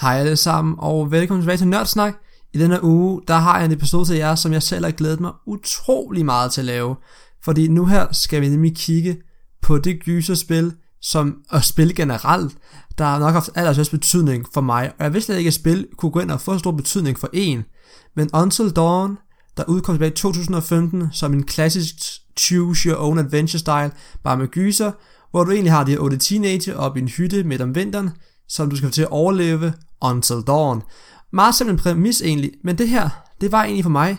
Hej alle sammen, og velkommen tilbage til Nørdsnak. I denne uge, der har jeg en episode til jer, som jeg selv har glædet mig utrolig meget til at lave. Fordi nu her skal vi nemlig kigge på det gyserspil, som og spil generelt, der har nok haft allerstørst betydning for mig. Og jeg vidste slet ikke, at spil kunne gå ind og få en stor betydning for en. Men Until Dawn, der udkom tilbage i 2015 som en klassisk choose your own adventure style, bare med gyser, hvor du egentlig har de her 8 teenager op i en hytte midt om vinteren, som du skal til at overleve Until Dawn. Meget simpel præmis egentlig, men det her, det var egentlig for mig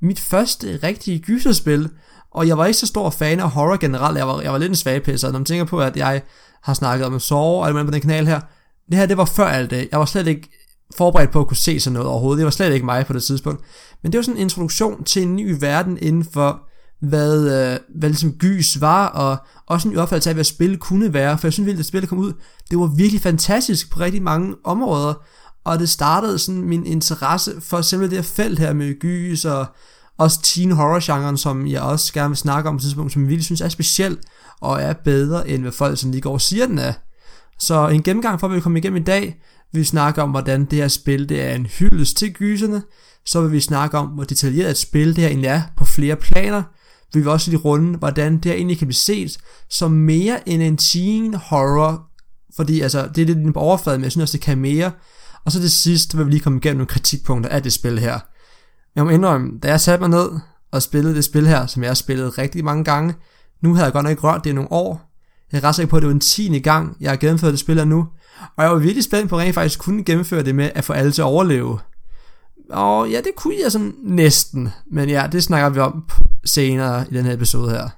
mit første rigtige gyserspil, og jeg var ikke så stor fan af horror generelt, jeg var, jeg var lidt en svagpisser, når man tænker på, at jeg har snakket om sove og alt på den kanal her, det her, det var før alt det, jeg var slet ikke forberedt på at kunne se sådan noget overhovedet, det var slet ikke mig på det tidspunkt, men det var sådan en introduktion til en ny verden inden for hvad, øh, hvad ligesom gys var, og også en opfattelse af, hvad spil kunne være, for jeg synes virkelig, at spillet kom ud, det var virkelig fantastisk på rigtig mange områder, og det startede sådan min interesse for simpelthen det her felt her med gys, og også teen horror genren, som jeg også gerne vil snakke om på et tidspunkt, som jeg virkelig synes er speciel, og er bedre, end hvad folk sådan lige går og siger, den er. Så en gennemgang for, at vi kommer igennem i dag, vi snakker om, hvordan det her spil det er en hyldest til gyserne, så vil vi snakke om, hvor detaljeret et spil det her egentlig er på flere planer, vi vil også lige runde, hvordan det her egentlig kan blive set som mere end en teen horror, fordi altså, det er lidt på overfladen, men jeg synes også, det kan mere. Og så det sidste vil vi lige komme igennem nogle kritikpunkter af det spil her. Jeg må indrømme, da jeg satte mig ned og spillede det spil her, som jeg har spillet rigtig mange gange, nu havde jeg godt nok ikke rørt det i nogle år. Jeg er ret sikker på, at det var en tiende gang, jeg har gennemført det spil her nu. Og jeg var virkelig spændt på, at jeg faktisk kunne gennemføre det med at få alle til at overleve. Og ja, det kunne jeg sådan næsten. Men ja, det snakker vi om senere i den her episode her.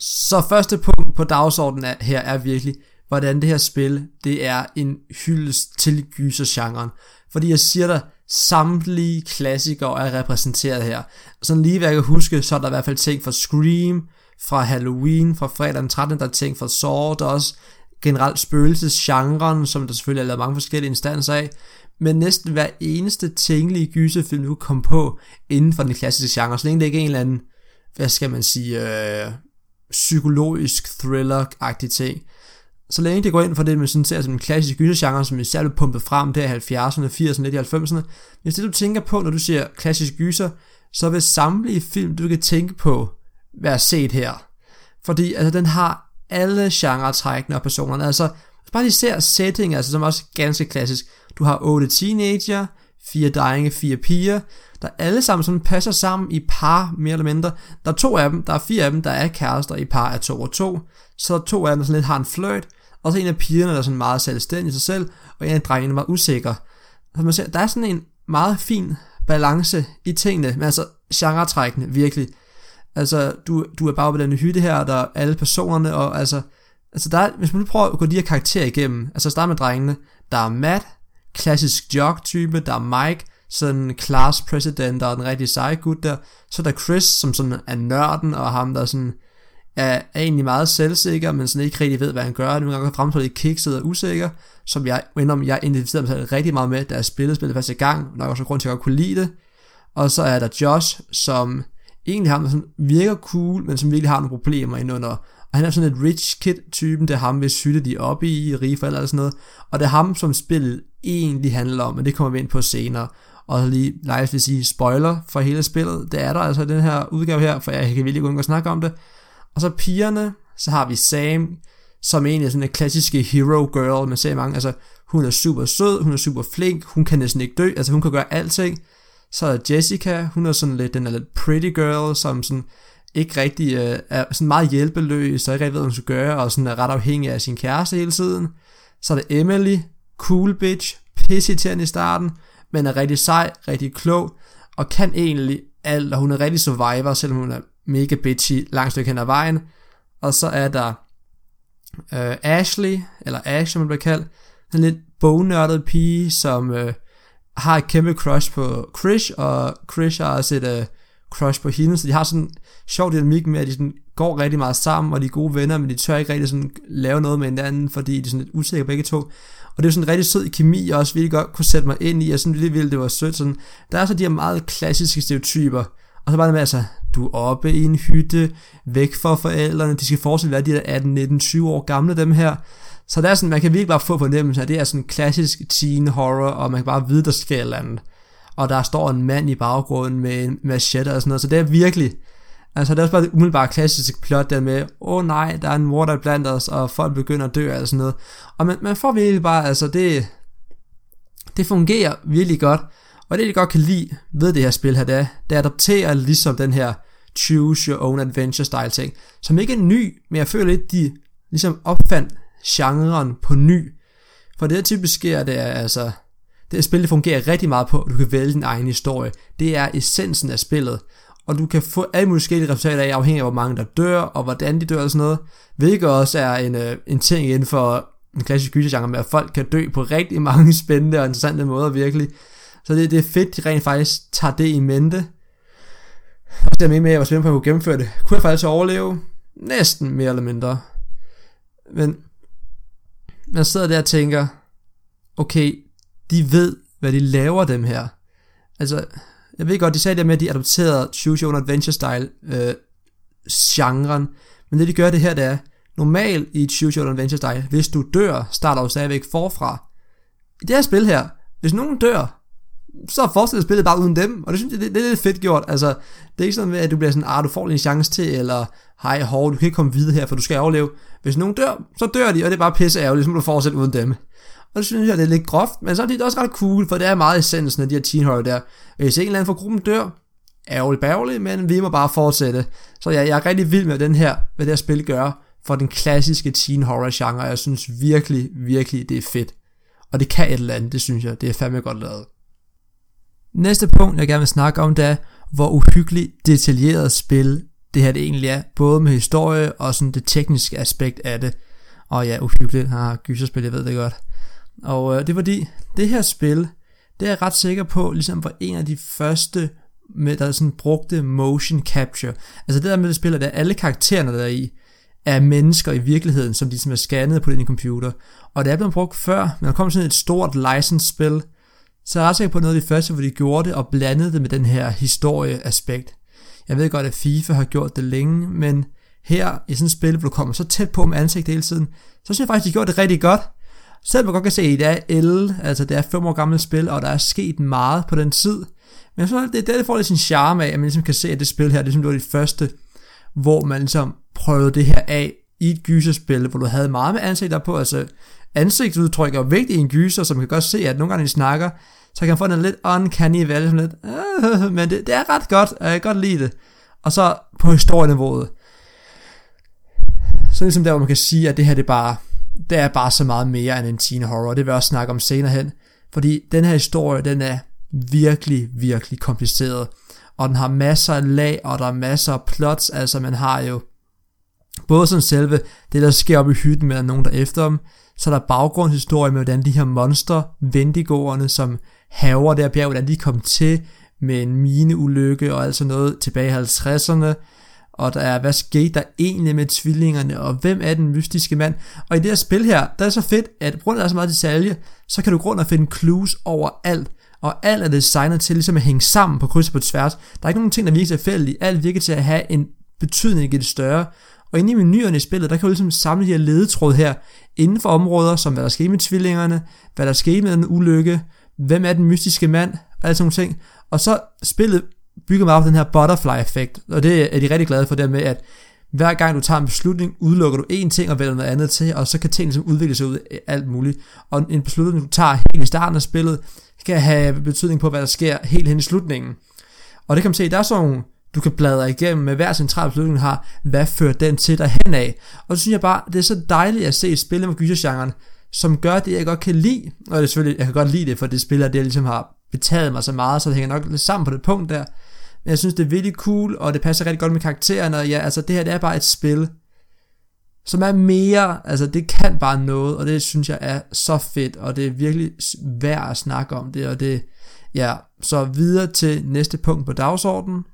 Så første punkt på dagsordenen her er virkelig, hvordan det her spil, det er en hyldest til gysergenren. Fordi jeg siger dig, samtlige klassikere er repræsenteret her. Sådan lige hvad jeg kan huske, så er der i hvert fald ting fra Scream, fra Halloween, fra fredag den 13. Der er ting fra Saw, der er også generelt spøgelsesgenren, som der selvfølgelig er lavet mange forskellige instanser af, men næsten hver eneste tænkelige gyserfilm, du kan komme på inden for den klassiske genre, så længe det ikke er en eller anden, hvad skal man sige, øh, psykologisk thriller-agtig ting. Så længe det går ind for det, man sådan ser som en klassisk gysergenre, som især blev pumpet frem der i 70'erne, 80'erne, lidt i 90'erne. Hvis det du tænker på, når du siger klassisk gyser, så vil samtlige film, du kan tænke på, være set her. Fordi altså, den har alle genretrækkene og personerne. Altså, bare lige ser setting, altså, som også ganske klassisk. Du har otte teenager, fire drenge, fire piger, der alle sammen sådan passer sammen i par, mere eller mindre. Der er to af dem, der er fire af dem, der er kærester i par af to og to. Så er to af dem, der sådan lidt har en flirt, og så en af pigerne, der er sådan meget selvstændig i sig selv, og en af drengene er meget usikker. Så man ser, der er sådan en meget fin balance i tingene, men altså genretrækkende virkelig. Altså, du, du er bare på den hytte her, der er alle personerne, og altså, altså der er, hvis man nu prøver at gå de her karakterer igennem, altså start med drengene, der er Matt, klassisk jock-type, der er Mike, sådan class president og den rigtig seje gut der, så er der Chris, som sådan er nørden, og ham der sådan er, er egentlig meget selvsikker, men sådan ikke rigtig ved, hvad han gør, nogle gange fremstår lidt kikset og usikker, som jeg, om jeg identificerede mig selv rigtig meget med, da jeg spillede spillet første gang, nok også grund til at jeg godt kunne lide det, og så er der Josh, som egentlig ham, der sådan virker cool, men som virkelig har nogle problemer indunder. Og han er sådan et rich kid-typen, det er ham, hvis hytte de op i, rige forældre eller sådan noget. Og det er ham, som spillet egentlig handler om, men det kommer vi ind på senere. Og lige live vil sige spoiler for hele spillet. Det er der altså i den her udgave her, for jeg kan virkelig gå undgå og snakke om det. Og så pigerne, så har vi Sam, som egentlig er sådan en klassiske hero girl, man ser mange, altså hun er super sød, hun er super flink, hun kan næsten ikke dø, altså hun kan gøre alting. Så er Jessica, hun er sådan lidt, den er lidt pretty girl, som sådan ikke rigtig øh, er sådan meget hjælpeløs, og ikke rigtig ved, hvad hun skal gøre, og sådan er ret afhængig af sin kæreste hele tiden. Så er der Emily, cool bitch, pissirriterende i starten, men er rigtig sej, rigtig klog, og kan egentlig alt, og hun er rigtig survivor, selvom hun er mega bitchy langt stykke hen ad vejen. Og så er der øh, Ashley, eller Ash, som man bliver kaldt, en lidt bognørdet pige, som øh, har et kæmpe crush på Krish, og Krish har også et uh, crush på hende, så de har sådan en sjov dynamik med, at de sådan går rigtig meget sammen, og de er gode venner, men de tør ikke rigtig sådan lave noget med hinanden, fordi de er sådan lidt usikre begge to. Og det er sådan en rigtig sød kemi, jeg også virkelig godt kunne sætte mig ind i, og sådan lidt vildt, det var sødt. Sådan. Der er så de her meget klassiske stereotyper, og så bare det med, altså, du er oppe i en hytte, væk fra forældrene, de skal fortsætte være de der 18, 19, 20 år gamle, dem her. Så det er sådan, man kan virkelig bare få fornemmelse af, det er sådan klassisk teen horror, og man kan bare vide, der sker et eller andet. Og der står en mand i baggrunden med en machete og sådan noget, så det er virkelig, altså det er også bare det umiddelbart klassisk plot der med, åh oh, nej, der er en mor, der er blandt os, og folk begynder at dø og sådan noget. Og man, man får virkelig bare, altså det, det fungerer virkelig godt. Og det, jeg godt kan lide ved det her spil her, det, er, det adopterer ligesom den her choose your own adventure style ting, som ikke er ny, men jeg føler lidt, de ligesom opfandt genren på ny. For det der typisk sker, det er altså, det her spil det fungerer rigtig meget på, at du kan vælge din egen historie. Det er essensen af spillet. Og du kan få alle mulige forskellige resultater af, afhængig af hvor mange der dør, og hvordan de dør og sådan noget. Hvilket også er en, øh, en ting inden for en klassisk gysergenre med, at folk kan dø på rigtig mange spændende og interessante måder virkelig. Så det, det er fedt, de rent faktisk tager det i mente. Og så er jeg med, at jeg var spændt på, at jeg kunne gennemføre det. Kunne jeg faktisk overleve? Næsten mere eller mindre. Men man sidder der og tænker, okay, de ved, hvad de laver dem her. Altså, jeg ved godt, de sagde det med, at de adopterede Choose Your Own Adventure Style øh, genren, men det de gør det her, det er, normalt i Choose Your Own Adventure Style, hvis du dør, starter du stadigvæk forfra. I det her spil her, hvis nogen dør, så fortsætter spillet bare uden dem, og det synes jeg, det, det er lidt fedt gjort. Altså, det er ikke sådan at du bliver sådan, ah, du får lige en chance til, eller hej, hov, du kan ikke komme videre her, for du skal overleve. Hvis nogen dør, så dør de, og det er bare pisse ærgerligt, så må du fortsætte uden dem. Og det synes jeg, det er lidt groft, men så er det også ret cool, for det er meget essensen af de her teen horror der. Hvis en eller anden fra gruppen dør, ærgerligt bærgerligt, men vi må bare fortsætte. Så jeg, jeg er rigtig vild med den her, hvad det her spil gør for den klassiske teen horror genre. Jeg synes virkelig, virkelig, det er fedt. Og det kan et eller andet, det synes jeg. Det er fandme godt lavet. Næste punkt, jeg gerne vil snakke om, det er, hvor uhyggeligt detaljeret spil det her det egentlig er, både med historie og sådan det tekniske aspekt af det. Og ja, uhyggeligt, har gyserspil, jeg ved det godt. Og øh, det er fordi, det her spil, det er jeg ret sikker på, ligesom var en af de første, med, der sådan brugte motion capture. Altså det der med det spil, der alle karaktererne der er i, er mennesker i virkeligheden, som de som er scannet på den computer. Og det er blevet brugt før, men der kom sådan et stort license-spil, så jeg er ret sikker på noget af det første, hvor de gjorde det og blandede det med den her historieaspekt. Jeg ved godt, at FIFA har gjort det længe, men her i sådan et spil, hvor du kommer så tæt på med ansigt hele tiden, så synes jeg faktisk, de gjorde det rigtig godt. Selvom man godt kan se, at det er el, altså det er fem år gammelt spil, og der er sket meget på den tid. Men jeg synes, det er det, får lidt sin charme af, at man ligesom kan se, at det spil her, det, ligesom, det var det første, hvor man ligesom prøvede det her af i et gyserspil, hvor du havde meget med ansigter på, altså ansigtsudtryk er vigtig en gyser, som kan godt se, at nogle gange de snakker, så kan man få den lidt uncanny valg, sådan lidt, øh, men det, det, er ret godt, og jeg kan godt lide det. Og så på historieniveauet, så ligesom der, hvor man kan sige, at det her det er bare, det er bare så meget mere end en teen horror, det vil jeg også snakke om senere hen, fordi den her historie, den er virkelig, virkelig kompliceret, og den har masser af lag, og der er masser af plots, altså man har jo både sådan selve, det der sker op i hytten med, nogen der efter dem, så er der baggrundshistorie med, hvordan de her monster, vendigåerne, som haver der bjerg, hvordan de kom til med en mineulykke og altså noget tilbage i 50'erne, og der er, hvad skete der egentlig med tvillingerne, og hvem er den mystiske mand? Og i det her spil her, der er så fedt, at på grund af der er så meget detalje, så kan du grund at finde clues over alt, og alt er designet til ligesom at hænge sammen på kryds og på tværs. Der er ikke nogen ting, der virker tilfældige. Alt virker til at have en betydning i det større. Og inde i menuerne i spillet, der kan du ligesom samle de her ledetråd her, inden for områder, som hvad der skete med tvillingerne, hvad der skete med den ulykke, hvem er den mystiske mand, og alle sådan nogle ting. Og så spillet bygger meget på den her butterfly-effekt, og det er de rigtig glade for dermed, at hver gang du tager en beslutning, udelukker du én ting og vælger noget andet til, og så kan tingene ligesom udvikle sig ud af alt muligt. Og en beslutning, du tager helt i starten af spillet, kan have betydning på, hvad der sker helt hen i slutningen. Og det kan man se, der er sådan nogle du kan bladre igennem med hver central beslutning har, hvad fører den til dig hen af. Og så synes jeg bare, det er så dejligt at se et spil med gysergenren, som gør det, jeg godt kan lide. Og det er selvfølgelig, jeg kan godt lide det, for det spiller, det jeg ligesom har betaget mig så meget, så det hænger nok lidt sammen på det punkt der. Men jeg synes, det er virkelig cool, og det passer rigtig godt med karaktererne, og ja, altså det her, det er bare et spil, som er mere, altså det kan bare noget, og det synes jeg er så fedt, og det er virkelig værd at snakke om det, og det, ja, så videre til næste punkt på dagsordenen,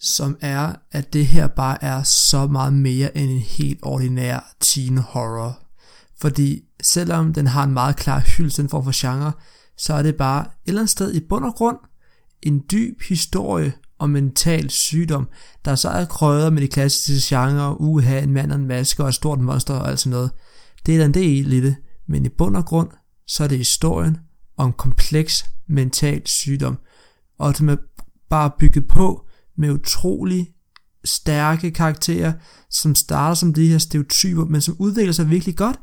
som er, at det her bare er så meget mere end en helt ordinær teen horror. Fordi selvom den har en meget klar hyldest for for genre, så er det bare et eller andet sted i bund og grund en dyb historie og mental sygdom, der så er krøder med de klassiske genre, uha, en mand og en maske og et stort monster og alt sådan noget. Det er der en del i det, men i bund og grund, så er det historien om kompleks mental sygdom, og som er bare bygget på med utrolig stærke karakterer, som starter som de her stereotyper, men som udvikler sig virkelig godt.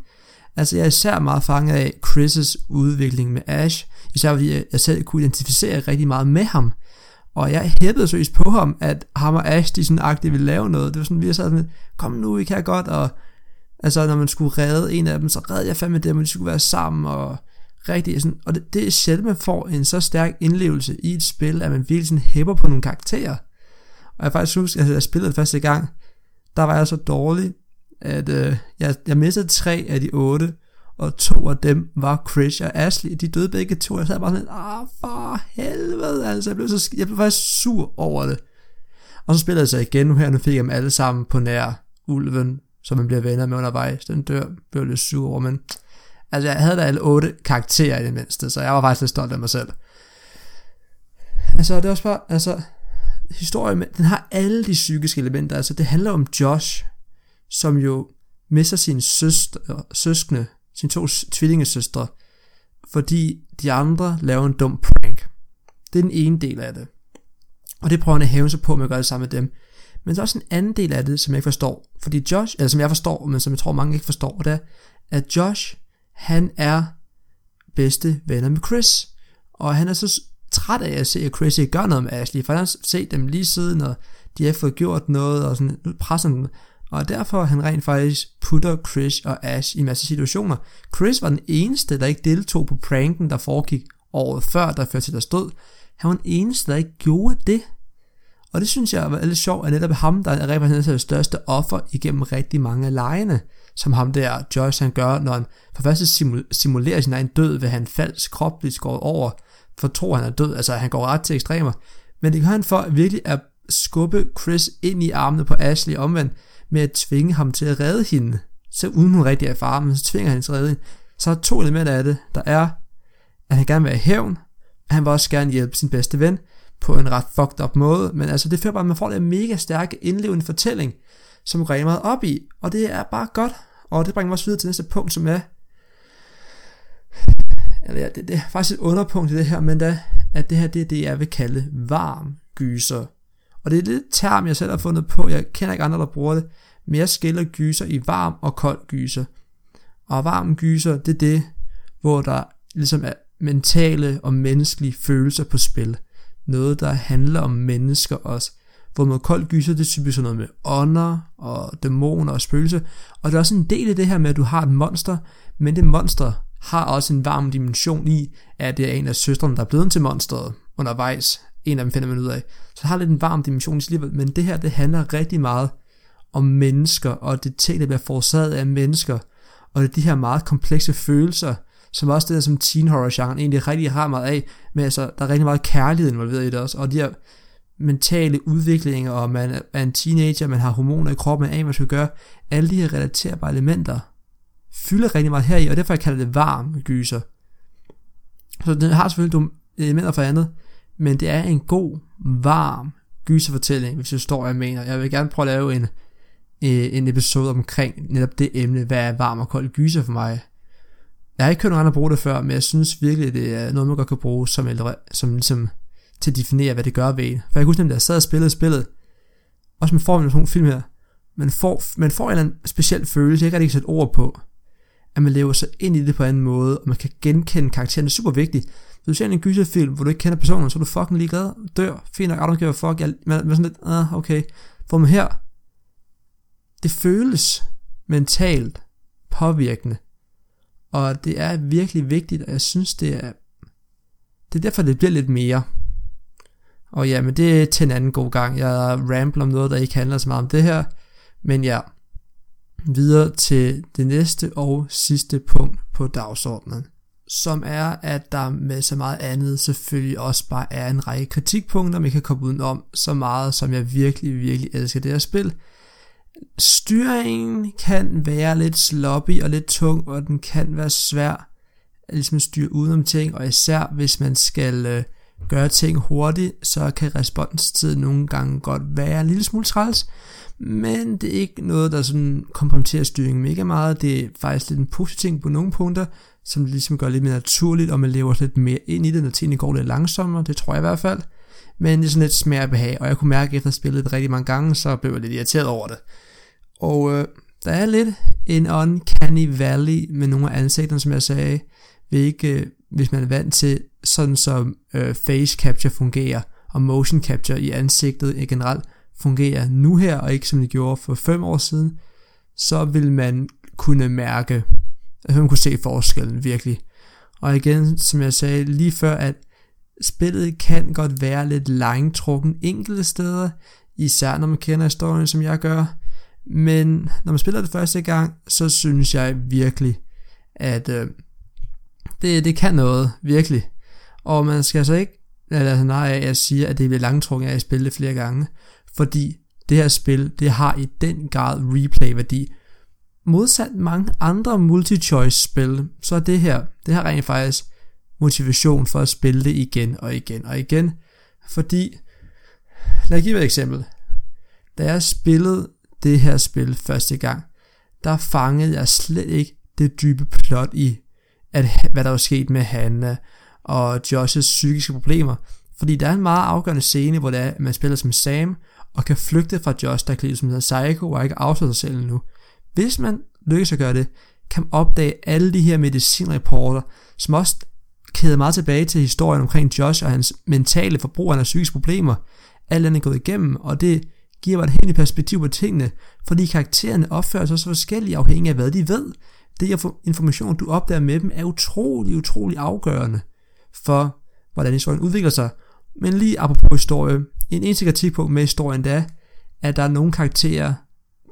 Altså jeg er især meget fanget af Chris' udvikling med Ash, især fordi jeg selv kunne identificere rigtig meget med ham. Og jeg hæppede seriøst på ham, at ham og Ash, de sådan agtigt ville lave noget. Det var sådan, vi sad sådan, kom nu, I kan godt, og altså når man skulle redde en af dem, så redde jeg fandme dem, og de skulle være sammen, og rigtig sådan, og det, det er sjældent, man får en så stærk indlevelse i et spil, at man virkelig sådan hæpper på nogle karakterer. Og jeg faktisk husker, at jeg spillede første gang, der var jeg så dårlig, at øh, jeg, jeg mistede tre af de otte, og to af dem var Chris og Ashley. De døde begge to. Jeg sad bare sådan, ah for helvede, altså. Jeg blev, så, jeg blev faktisk sur over det. Og så spillede jeg så igen nu her, nu fik jeg dem alle sammen på nær ulven, som man bliver venner med undervejs. Den dør, blev lidt sur over, men altså jeg havde da alle otte karakterer i det mindste, så jeg var faktisk lidt stolt af mig selv. Altså det var også bare, altså historien, den har alle de psykiske elementer, altså det handler om Josh, som jo mister sin søster, søskende, sine to tvillingesøstre, fordi de andre laver en dum prank. Det er den ene del af det. Og det prøver han at hæve sig på med at gøre det sammen med dem. Men der er også en anden del af det, som jeg ikke forstår. Fordi Josh, eller som jeg forstår, men som jeg tror mange ikke forstår, det er, at Josh, han er bedste venner med Chris. Og han er så træt af at se, at Chris gør noget med Ashley, for han har set dem lige siden, og de har fået gjort noget, og sådan presser dem. Og derfor han rent faktisk putter Chris og Ash i en masse situationer. Chris var den eneste, der ikke deltog på pranken, der foregik året før, der førte til der stod. Han var den eneste, der ikke gjorde det. Og det synes jeg var lidt sjovt, at netop ham, der er repræsenteret det største offer igennem rigtig mange af lejene, som ham der Joyce han gør, når han for første simulerer sin egen død ved han falsk krop bliver skåret over, for tror han er død, altså han går ret til ekstremer. Men det gør han for virkelig at skubbe Chris ind i armene på Ashley omvendt, med at tvinge ham til at redde hende. Så uden hun rigtig erfarer, men så tvinger han til at redde hende. Så er to elementer af det. Der er, at han gerne vil have hævn, og han vil også gerne hjælpe sin bedste ven på en ret fucked up måde. Men altså, det fører bare, at man får en mega stærke indlevende fortælling, som går meget op i, og det er bare godt. Og det bringer mig også videre til næste punkt, som er, eller ja, det, det er faktisk et underpunkt i det her, men da, at det her det er det, jeg vil kalde varm gyser. Og det er lidt term, jeg selv har fundet på. Jeg kender ikke andre, der bruger det. Men jeg skiller gyser i varm og kold gyser. Og varm gyser, det er det, hvor der ligesom er mentale og menneskelige følelser på spil. Noget, der handler om mennesker også. Hvor med kold gyser, det er typisk sådan noget med ånder og dæmoner og spøgelser. Og der er også en del af det her med, at du har et monster, men det monster har også en varm dimension i, at det er en af søstrene, der er blevet til monsteret undervejs en af dem finder man ud af. Så det har lidt en varm dimension i livet, men det her, det handler rigtig meget om mennesker, og det ting, der bliver forårsaget af mennesker, og det er de her meget komplekse følelser, som også det der som teen horror genre egentlig rigtig har meget af, men altså, der er rigtig meget kærlighed involveret i det også, og de her mentale udviklinger, og man er en teenager, man har hormoner i kroppen, man aner, hvad man skal gøre, alle de her relaterbare elementer, fylder rigtig meget her i, og derfor jeg kalder det varm gyser. Så det har selvfølgelig nogle elementer for andet, men det er en god, varm gyserfortælling, hvis du står, jeg mener. Jeg vil gerne prøve at lave en, øh, en episode omkring netop det emne, hvad er varm og kold gyser for mig. Jeg har ikke hørt nogen andre bruge det før, men jeg synes virkelig, det er noget, man godt kan bruge som, ældre, som ligesom, til at definere, hvad det gør ved en. For jeg husker huske, at jeg sad og spillede spillet, også med formen af sådan film her, man får, man får en eller anden speciel følelse, jeg kan ikke sætte ord på, at man lever sig ind i det på en anden måde, og man kan genkende karakteren, det er super vigtigt. Hvis du ser en gyserfilm, hvor du ikke kender personen, så er du fucking ligeglad, dør, fint nok, I don't give a fuck, jeg, man, man sådan lidt, ah, okay. For man her, det føles mentalt påvirkende, og det er virkelig vigtigt, og jeg synes, det er, det er derfor, det bliver lidt mere. Og ja, men det er til en anden god gang. Jeg rambler om noget, der ikke handler så meget om det her. Men ja, videre til det næste og sidste punkt på dagsordenen som er, at der med så meget andet selvfølgelig også bare er en række kritikpunkter, man kan komme udenom, så meget som jeg virkelig, virkelig elsker det her spil. Styringen kan være lidt sloppy og lidt tung, og den kan være svær at ligesom styre udenom ting, og især hvis man skal øh, gøre ting hurtigt, så kan responstiden nogle gange godt være en lille smule træls, men det er ikke noget, der sådan kompromitterer styringen mega meget. Det er faktisk lidt en positiv ting på nogle punkter, som det ligesom gør lidt mere naturligt, og man lever lidt mere ind i det, når tingene går lidt langsommere, det tror jeg i hvert fald. Men det er sådan lidt smag og behag, og jeg kunne mærke, at efter at spillet det rigtig mange gange, så blev jeg lidt irriteret over det. Og øh, der er lidt en uncanny valley med nogle af ansigterne, som jeg sagde, hvilket hvis man er vant til sådan som øh, face capture fungerer, og motion capture i ansigtet generelt fungerer nu her, og ikke som det gjorde for 5 år siden, så vil man kunne mærke, at man kunne se forskellen virkelig. Og igen, som jeg sagde lige før, at spillet kan godt være lidt langtrukken enkelte steder, især når man kender historien, som jeg gør. Men når man spiller det første gang, så synes jeg virkelig, at øh, det, det kan noget, virkelig. Og man skal altså ikke lade nej af at sige, at det bliver langtrukket af at spille det flere gange. Fordi det her spil, det har i den grad replay-værdi. Modsat mange andre multi-choice-spil, så er det her, det har rent faktisk motivation for at spille det igen og igen og igen. Fordi, lad mig give et eksempel. Da jeg spillede det her spil første gang, der fangede jeg slet ikke det dybe plot i, at, hvad der var sket med Hanna og Josh's psykiske problemer. Fordi der er en meget afgørende scene, hvor det er, at man spiller som Sam, og kan flygte fra Josh, der er som hedder Psycho, og ikke afslører sig selv nu. Hvis man lykkes at gøre det, kan man opdage alle de her medicinreporter, som også kæder meget tilbage til historien omkring Josh og hans mentale forbrug af psykiske problemer. Alt er gået igennem, og det giver mig et helt perspektiv på tingene, fordi karaktererne opfører sig så forskellige afhængig af hvad de ved. Det information, du opdager med dem, er utrolig, utrolig afgørende for, hvordan historien udvikler sig. Men lige apropos historie, en eneste kritikpunkt med historien, det er, at der er nogle karakterer,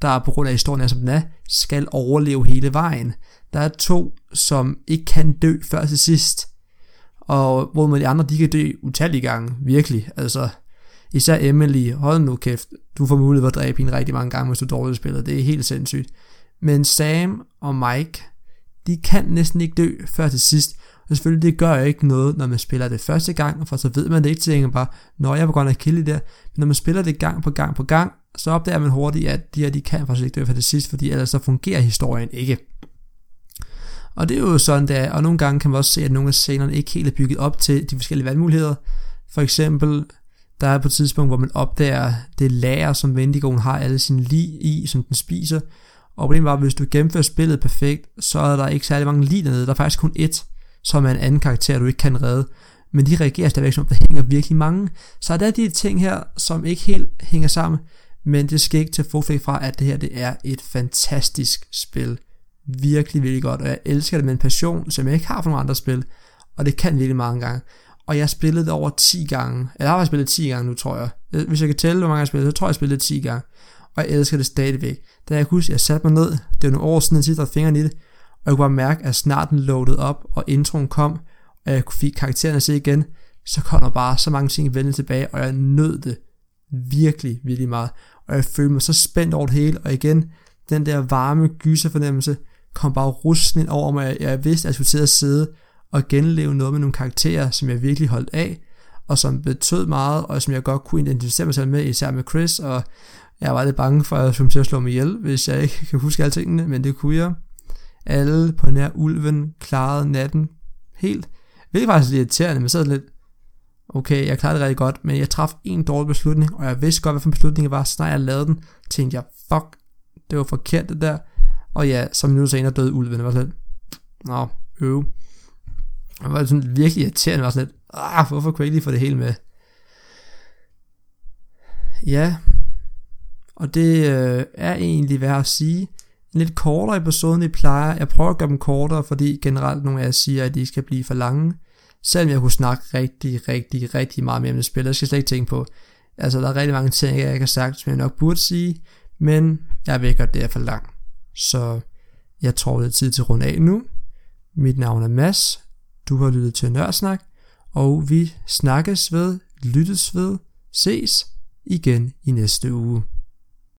der på grund af historien er som den er, skal overleve hele vejen. Der er to, som ikke kan dø før til sidst, og hvor med de andre, de kan dø utallige gange, virkelig. Altså, især Emily, hold nu kæft, du får mulighed for at dræbe hende rigtig mange gange, hvis du dårligt spiller, det er helt sindssygt. Men Sam og Mike, de kan næsten ikke dø før til sidst, og selvfølgelig det gør ikke noget, når man spiller det første gang, for så ved man det ikke, tænker bare, når jeg var godt nok kilde der, men når man spiller det gang på gang på gang, så opdager man hurtigt, at de her, de kan faktisk ikke dø for det sidst, fordi ellers så fungerer historien ikke. Og det er jo sådan, der, og nogle gange kan man også se, at nogle af scenerne ikke helt er bygget op til de forskellige valgmuligheder. For eksempel, der er på et tidspunkt, hvor man opdager det lager, som Vendigoen har alle sine lig i, som den spiser. Og problemet var, at hvis du gennemfører spillet perfekt, så er der ikke særlig mange lig dernede. Der er faktisk kun ét, som er en anden karakter, du ikke kan redde. Men de reagerer stadigvæk som, der hænger virkelig mange. Så der er de ting her, som ikke helt hænger sammen. Men det skal ikke til forfæk fra, at det her det er et fantastisk spil virkelig, virkelig godt, og jeg elsker det med en passion, som jeg ikke har for nogle andre spil, og det kan virkelig mange gange. Og jeg spillede det over 10 gange, eller jeg har spillet 10 gange nu, tror jeg. Hvis jeg kan tælle, hvor mange jeg har spillet, så tror jeg, jeg spillede det 10 gange. Og jeg elsker det stadigvæk. Da jeg husker, jeg satte mig ned, det var nogle år siden, jeg sidder fingrene i det, og jeg kunne bare mærke, at snart den loadede op, og introen kom, og jeg kunne fik karaktererne se igen, så kom der bare så mange ting vende tilbage, og jeg nød det virkelig, virkelig meget. Og jeg følte mig så spændt over det hele, og igen, den der varme gyserfornemmelse, kom bare rusten ind over mig. Jeg vidste, at jeg skulle til at sidde og genleve noget med nogle karakterer, som jeg virkelig holdt af, og som betød meget, og som jeg godt kunne identificere mig selv med, især med Chris, og jeg var lidt bange for, at jeg skulle til at slå mig ihjel, hvis jeg ikke kan huske alle tingene, men det kunne jeg. Alle på nær ulven klarede natten helt. Hvilket faktisk lidt irriterende, men så lidt, okay, jeg klarede det rigtig godt, men jeg traf en dårlig beslutning, og jeg vidste godt, hvad for en beslutning det var, så jeg lavede den, tænkte jeg, fuck, det var forkert det der, og ja, som minutter senere døde ulven. Det var sådan lidt, nå, øv. Det var sådan virkelig irriterende. Det var sådan lidt, ah, hvorfor kunne jeg ikke lige få det hele med? Ja, og det øh, er egentlig værd at sige. En lidt kortere episode, end I plejer. Jeg prøver at gøre dem kortere, fordi generelt nogle af jer siger, at de skal blive for lange. Selvom jeg kunne snakke rigtig, rigtig, rigtig meget mere om det spil. Det skal jeg slet ikke tænke på. Altså, der er rigtig mange ting, jeg ikke har sagt, som jeg nok burde sige. Men jeg ved godt, det er for langt. Så jeg tror, det er tid til at runde af nu. Mit navn er Mads. Du har lyttet til Nørsnak, Og vi snakkes ved, lyttes ved, ses igen i næste uge.